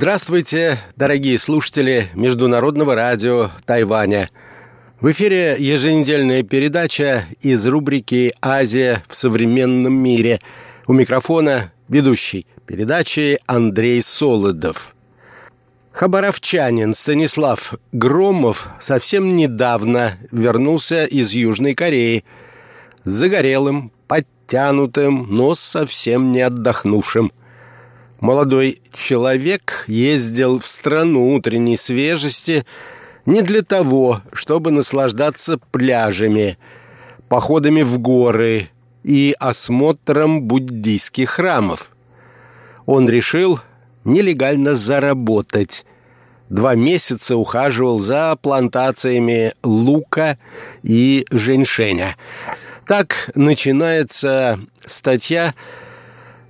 Здравствуйте, дорогие слушатели Международного радио Тайваня. В эфире еженедельная передача из рубрики «Азия в современном мире». У микрофона ведущий передачи Андрей Солодов. Хабаровчанин Станислав Громов совсем недавно вернулся из Южной Кореи загорелым, подтянутым, но совсем не отдохнувшим – Молодой человек ездил в страну утренней свежести не для того, чтобы наслаждаться пляжами, походами в горы и осмотром буддийских храмов. Он решил нелегально заработать. Два месяца ухаживал за плантациями лука и женьшеня. Так начинается статья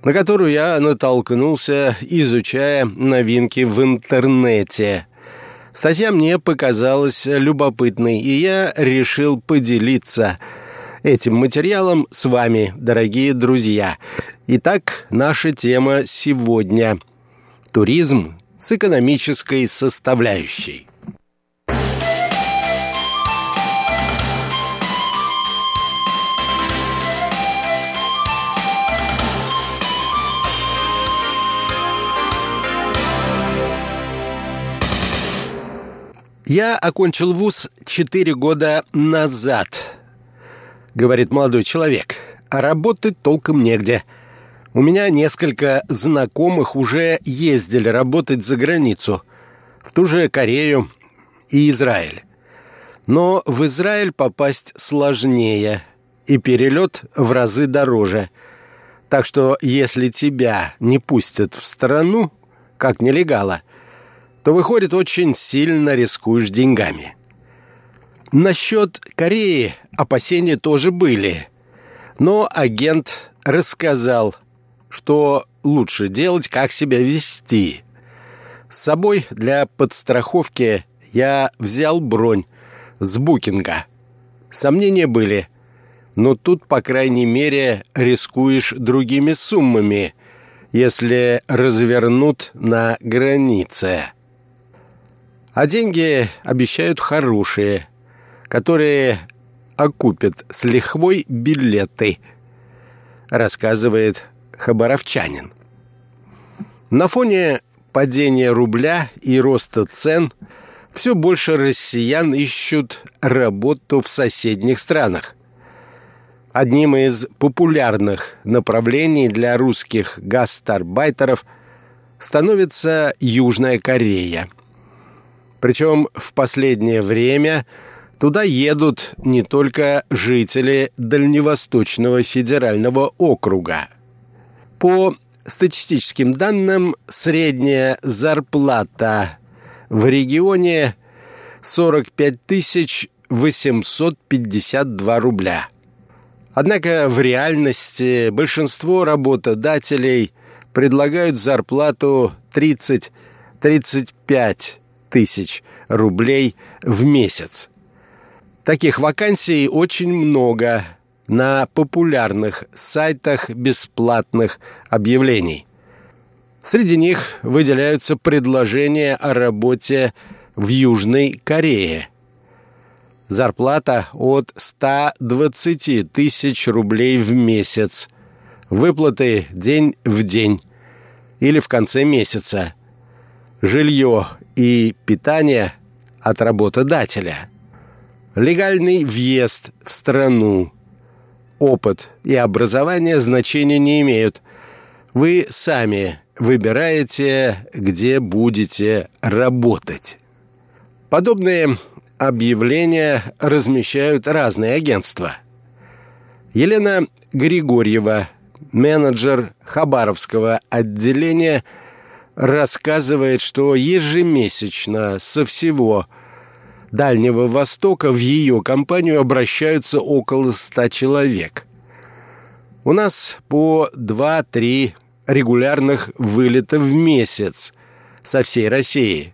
на которую я натолкнулся, изучая новинки в интернете. Статья мне показалась любопытной, и я решил поделиться этим материалом с вами, дорогие друзья. Итак, наша тема сегодня – туризм с экономической составляющей. «Я окончил вуз четыре года назад», — говорит молодой человек, «а работать толком негде. У меня несколько знакомых уже ездили работать за границу, в ту же Корею и Израиль. Но в Израиль попасть сложнее, и перелет в разы дороже. Так что если тебя не пустят в страну, как нелегала, то, выходит, очень сильно рискуешь деньгами. Насчет Кореи опасения тоже были. Но агент рассказал, что лучше делать, как себя вести. С собой для подстраховки я взял бронь с букинга. Сомнения были, но тут, по крайней мере, рискуешь другими суммами, если развернут на границе. А деньги обещают хорошие, которые окупят с лихвой билеты, рассказывает хабаровчанин. На фоне падения рубля и роста цен все больше россиян ищут работу в соседних странах. Одним из популярных направлений для русских гастарбайтеров становится Южная Корея – причем в последнее время туда едут не только жители Дальневосточного федерального округа. По статистическим данным, средняя зарплата в регионе 45 тысяч 852 рубля. Однако в реальности большинство работодателей предлагают зарплату 30-35 тысяч рублей в месяц. Таких вакансий очень много на популярных сайтах бесплатных объявлений. Среди них выделяются предложения о работе в Южной Корее. Зарплата от 120 тысяч рублей в месяц. Выплаты день в день или в конце месяца. Жилье и питание от работодателя. Легальный въезд в страну. Опыт и образование значения не имеют. Вы сами выбираете, где будете работать. Подобные объявления размещают разные агентства. Елена Григорьева, менеджер Хабаровского отделения – рассказывает, что ежемесячно со всего Дальнего Востока в ее компанию обращаются около ста человек. У нас по 2-3 регулярных вылета в месяц со всей России.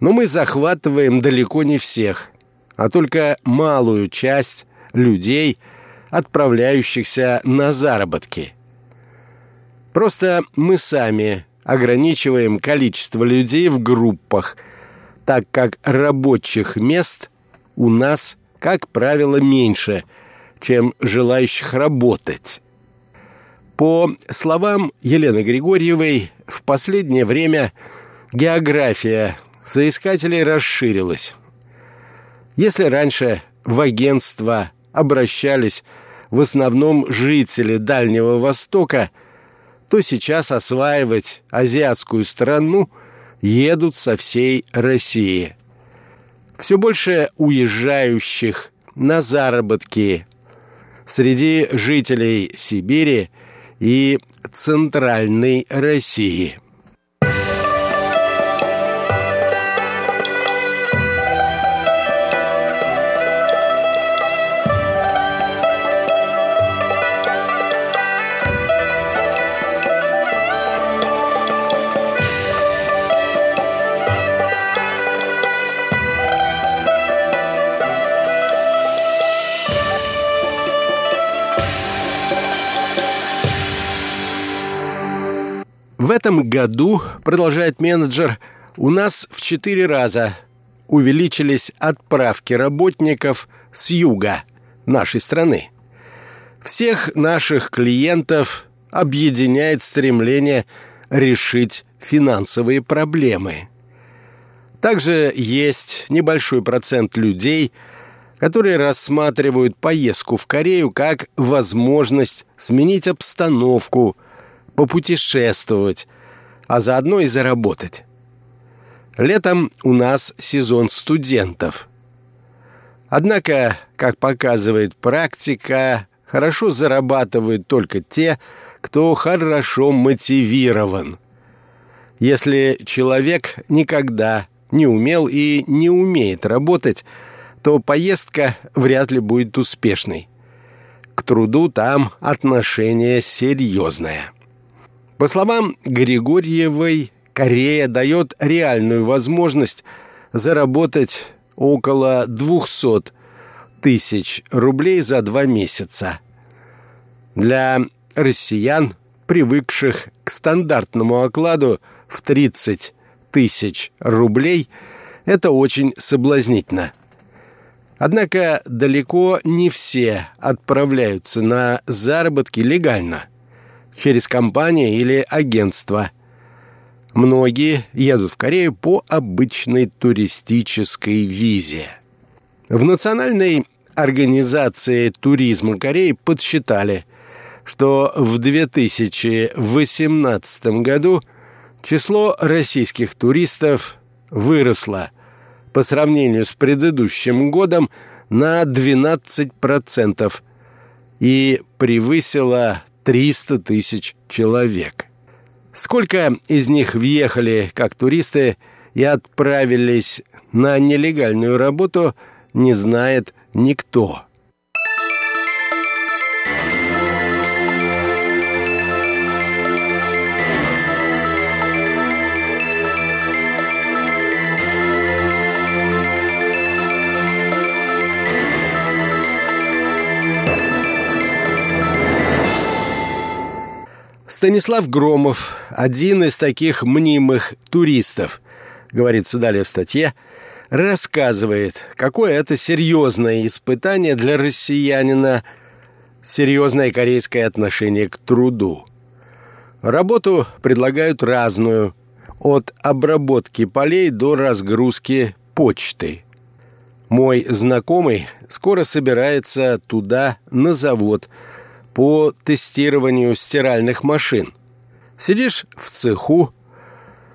Но мы захватываем далеко не всех, а только малую часть людей, отправляющихся на заработки. Просто мы сами ограничиваем количество людей в группах, так как рабочих мест у нас, как правило, меньше, чем желающих работать. По словам Елены Григорьевой, в последнее время география соискателей расширилась. Если раньше в агентство обращались в основном жители Дальнего Востока, то сейчас осваивать азиатскую страну едут со всей России. Все больше уезжающих на заработки среди жителей Сибири и Центральной России – В этом году, продолжает менеджер, у нас в четыре раза увеличились отправки работников с юга нашей страны. Всех наших клиентов объединяет стремление решить финансовые проблемы. Также есть небольшой процент людей, которые рассматривают поездку в Корею как возможность сменить обстановку – попутешествовать, а заодно и заработать. Летом у нас сезон студентов. Однако, как показывает практика, хорошо зарабатывают только те, кто хорошо мотивирован. Если человек никогда не умел и не умеет работать, то поездка вряд ли будет успешной. К труду там отношение серьезное. По словам Григорьевой, Корея дает реальную возможность заработать около 200 тысяч рублей за два месяца. Для россиян, привыкших к стандартному окладу в 30 тысяч рублей, это очень соблазнительно. Однако далеко не все отправляются на заработки легально – через компании или агентство. Многие едут в Корею по обычной туристической визе. В Национальной организации туризма Кореи подсчитали, что в 2018 году число российских туристов выросло по сравнению с предыдущим годом на 12% и превысило 300 тысяч человек. Сколько из них въехали как туристы и отправились на нелегальную работу, не знает никто. Станислав Громов, один из таких мнимых туристов, говорится далее в статье, рассказывает, какое это серьезное испытание для россиянина, серьезное корейское отношение к труду. Работу предлагают разную, от обработки полей до разгрузки почты. Мой знакомый скоро собирается туда, на завод, по тестированию стиральных машин. Сидишь в цеху,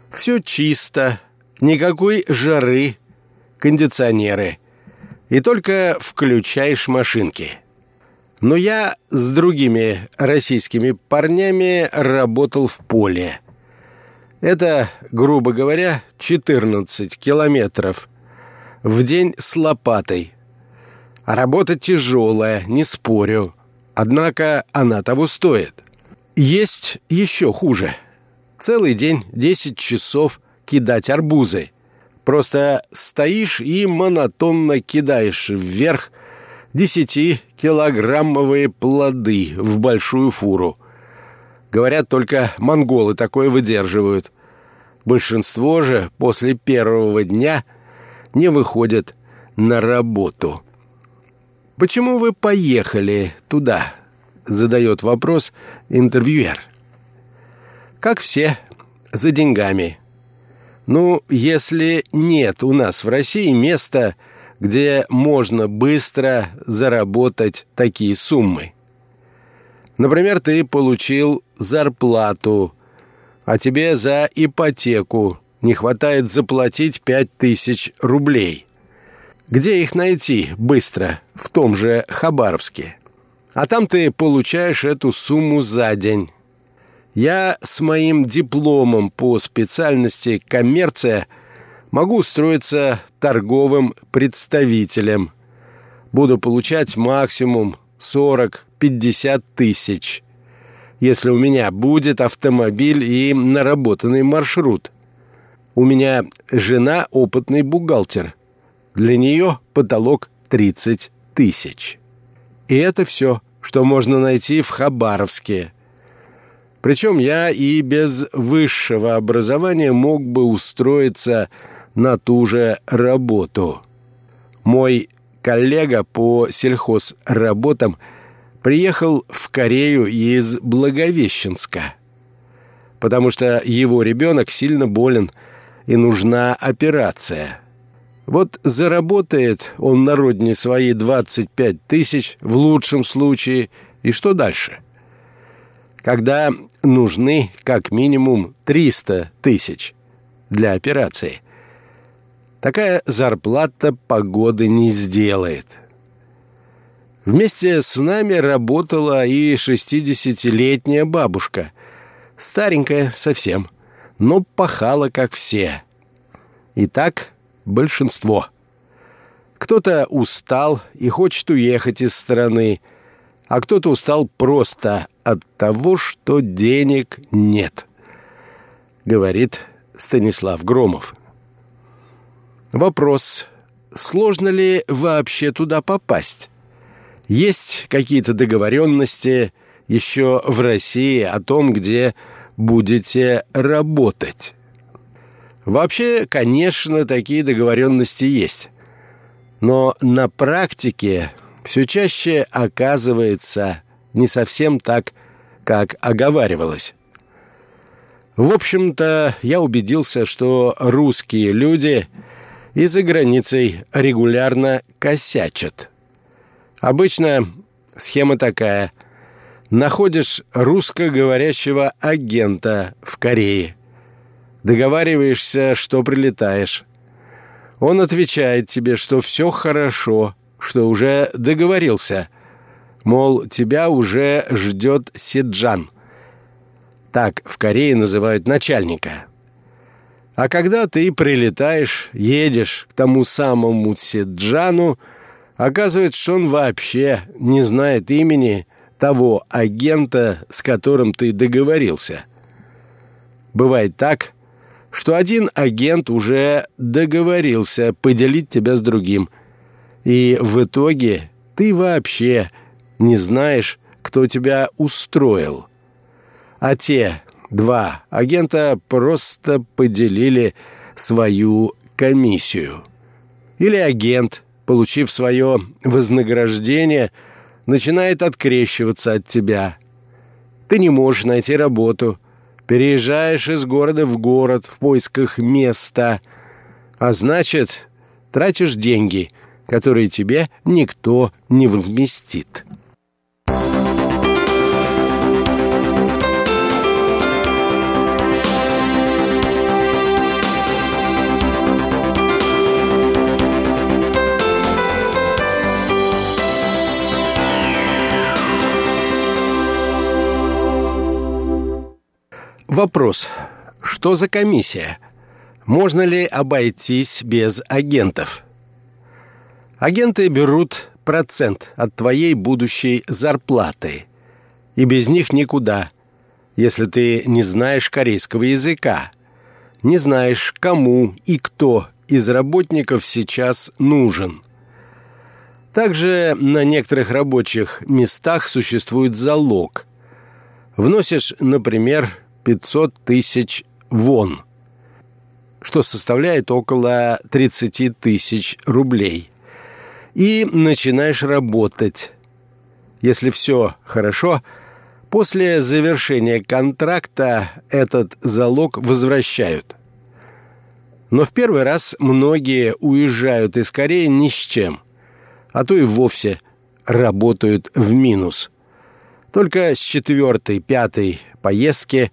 все чисто, никакой жары, кондиционеры. И только включаешь машинки. Но я с другими российскими парнями работал в поле. Это, грубо говоря, 14 километров в день с лопатой. А работа тяжелая, не спорю. Однако она того стоит. Есть еще хуже. Целый день, 10 часов кидать арбузы. Просто стоишь и монотонно кидаешь вверх 10-килограммовые плоды в большую фуру. Говорят, только монголы такое выдерживают. Большинство же после первого дня не выходят на работу. «Почему вы поехали туда?» — задает вопрос интервьюер. «Как все, за деньгами. Ну, если нет у нас в России места, где можно быстро заработать такие суммы. Например, ты получил зарплату, а тебе за ипотеку не хватает заплатить пять тысяч рублей. Где их найти быстро? В том же Хабаровске. А там ты получаешь эту сумму за день. Я с моим дипломом по специальности коммерция могу устроиться торговым представителем. Буду получать максимум 40-50 тысяч, если у меня будет автомобиль и наработанный маршрут. У меня жена опытный бухгалтер. Для нее потолок 30 тысяч. И это все, что можно найти в Хабаровске – причем я и без высшего образования мог бы устроиться на ту же работу. Мой коллега по сельхозработам приехал в Корею из Благовещенска, потому что его ребенок сильно болен и нужна операция. Вот заработает он на родине свои 25 тысяч в лучшем случае, и что дальше – когда нужны как минимум 300 тысяч для операции. Такая зарплата погоды не сделает. Вместе с нами работала и 60-летняя бабушка. Старенькая совсем, но пахала как все. И так большинство. Кто-то устал и хочет уехать из страны, а кто-то устал просто от того, что денег нет, говорит Станислав Громов. Вопрос, сложно ли вообще туда попасть? Есть какие-то договоренности еще в России о том, где будете работать? Вообще, конечно, такие договоренности есть. Но на практике все чаще оказывается не совсем так, как оговаривалось. В общем-то, я убедился, что русские люди и за границей регулярно косячат. Обычно схема такая. Находишь русскоговорящего агента в Корее. Договариваешься, что прилетаешь. Он отвечает тебе, что все хорошо, что уже договорился – Мол, тебя уже ждет Сиджан. Так в Корее называют начальника. А когда ты прилетаешь, едешь к тому самому Сиджану, оказывается, что он вообще не знает имени того агента, с которым ты договорился. Бывает так, что один агент уже договорился поделить тебя с другим, и в итоге ты вообще не знаешь, кто тебя устроил. А те два агента просто поделили свою комиссию. Или агент, получив свое вознаграждение, начинает открещиваться от тебя. Ты не можешь найти работу, переезжаешь из города в город в поисках места, а значит, тратишь деньги, которые тебе никто не возместит». Вопрос. Что за комиссия? Можно ли обойтись без агентов? Агенты берут процент от твоей будущей зарплаты. И без них никуда, если ты не знаешь корейского языка, не знаешь, кому и кто из работников сейчас нужен. Также на некоторых рабочих местах существует залог. Вносишь, например, 500 тысяч вон, что составляет около 30 тысяч рублей. И начинаешь работать. Если все хорошо, после завершения контракта этот залог возвращают. Но в первый раз многие уезжают из Кореи ни с чем, а то и вовсе работают в минус. Только с четвертой, пятой поездки,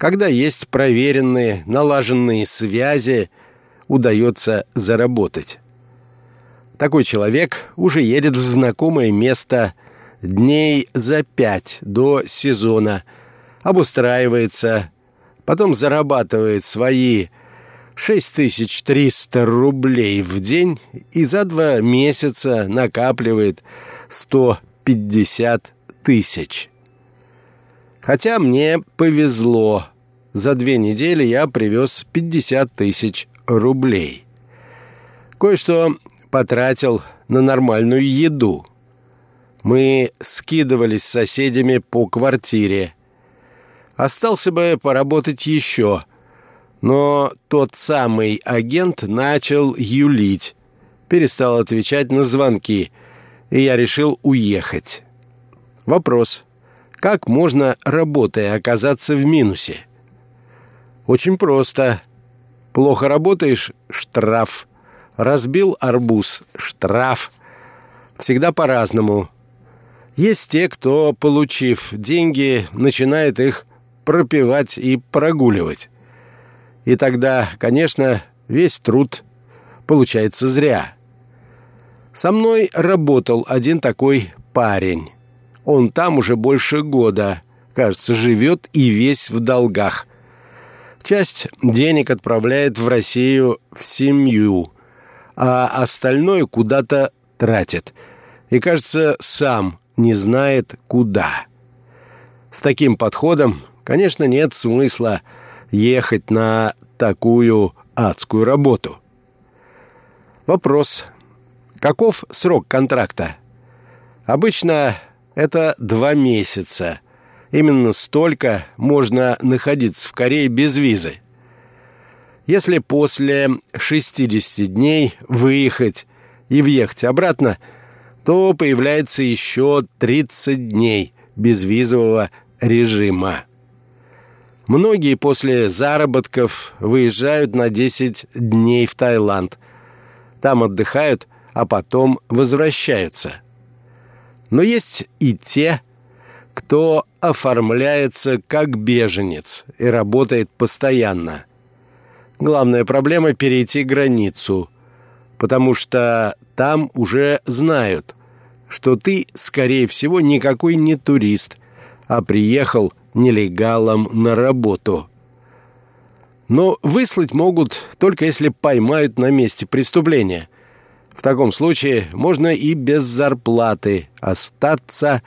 когда есть проверенные, налаженные связи, удается заработать. Такой человек уже едет в знакомое место дней за пять до сезона, обустраивается, потом зарабатывает свои 6300 рублей в день и за два месяца накапливает 150 тысяч. Хотя мне повезло. За две недели я привез 50 тысяч рублей. Кое-что потратил на нормальную еду. Мы скидывались с соседями по квартире. Остался бы поработать еще, но тот самый агент начал юлить, перестал отвечать на звонки, и я решил уехать. Вопрос. Как можно, работая, оказаться в минусе? Очень просто. Плохо работаешь – штраф. Разбил арбуз – штраф. Всегда по-разному. Есть те, кто, получив деньги, начинает их пропивать и прогуливать. И тогда, конечно, весь труд получается зря. Со мной работал один такой парень. Он там уже больше года, кажется, живет и весь в долгах. Часть денег отправляет в Россию в семью, а остальное куда-то тратит. И, кажется, сам не знает, куда. С таким подходом, конечно, нет смысла ехать на такую адскую работу. Вопрос. Каков срок контракта? Обычно это два месяца. Именно столько можно находиться в Корее без визы. Если после 60 дней выехать и въехать обратно, то появляется еще 30 дней безвизового режима. Многие после заработков выезжают на 10 дней в Таиланд. Там отдыхают, а потом возвращаются. Но есть и те, кто оформляется как беженец и работает постоянно. Главная проблема – перейти границу, потому что там уже знают, что ты, скорее всего, никакой не турист, а приехал нелегалом на работу. Но выслать могут только если поймают на месте преступления. В таком случае можно и без зарплаты остаться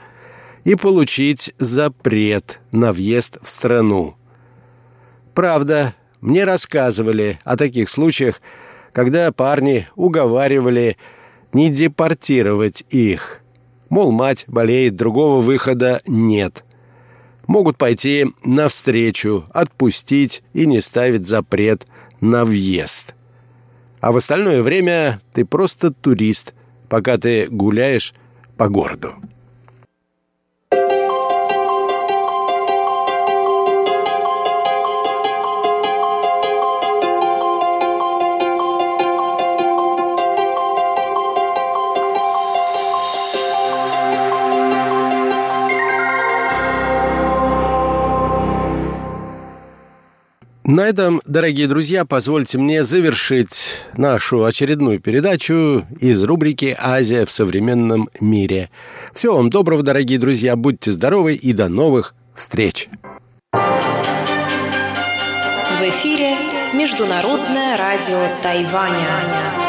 и получить запрет на въезд в страну. Правда, мне рассказывали о таких случаях, когда парни уговаривали не депортировать их. Мол, мать болеет, другого выхода нет могут пойти навстречу, отпустить и не ставить запрет на въезд. А в остальное время ты просто турист, пока ты гуляешь по городу. На этом, дорогие друзья, позвольте мне завершить нашу очередную передачу из рубрики «Азия в современном мире». Всего вам доброго, дорогие друзья, будьте здоровы и до новых встреч! В эфире Международное радио Тайваня.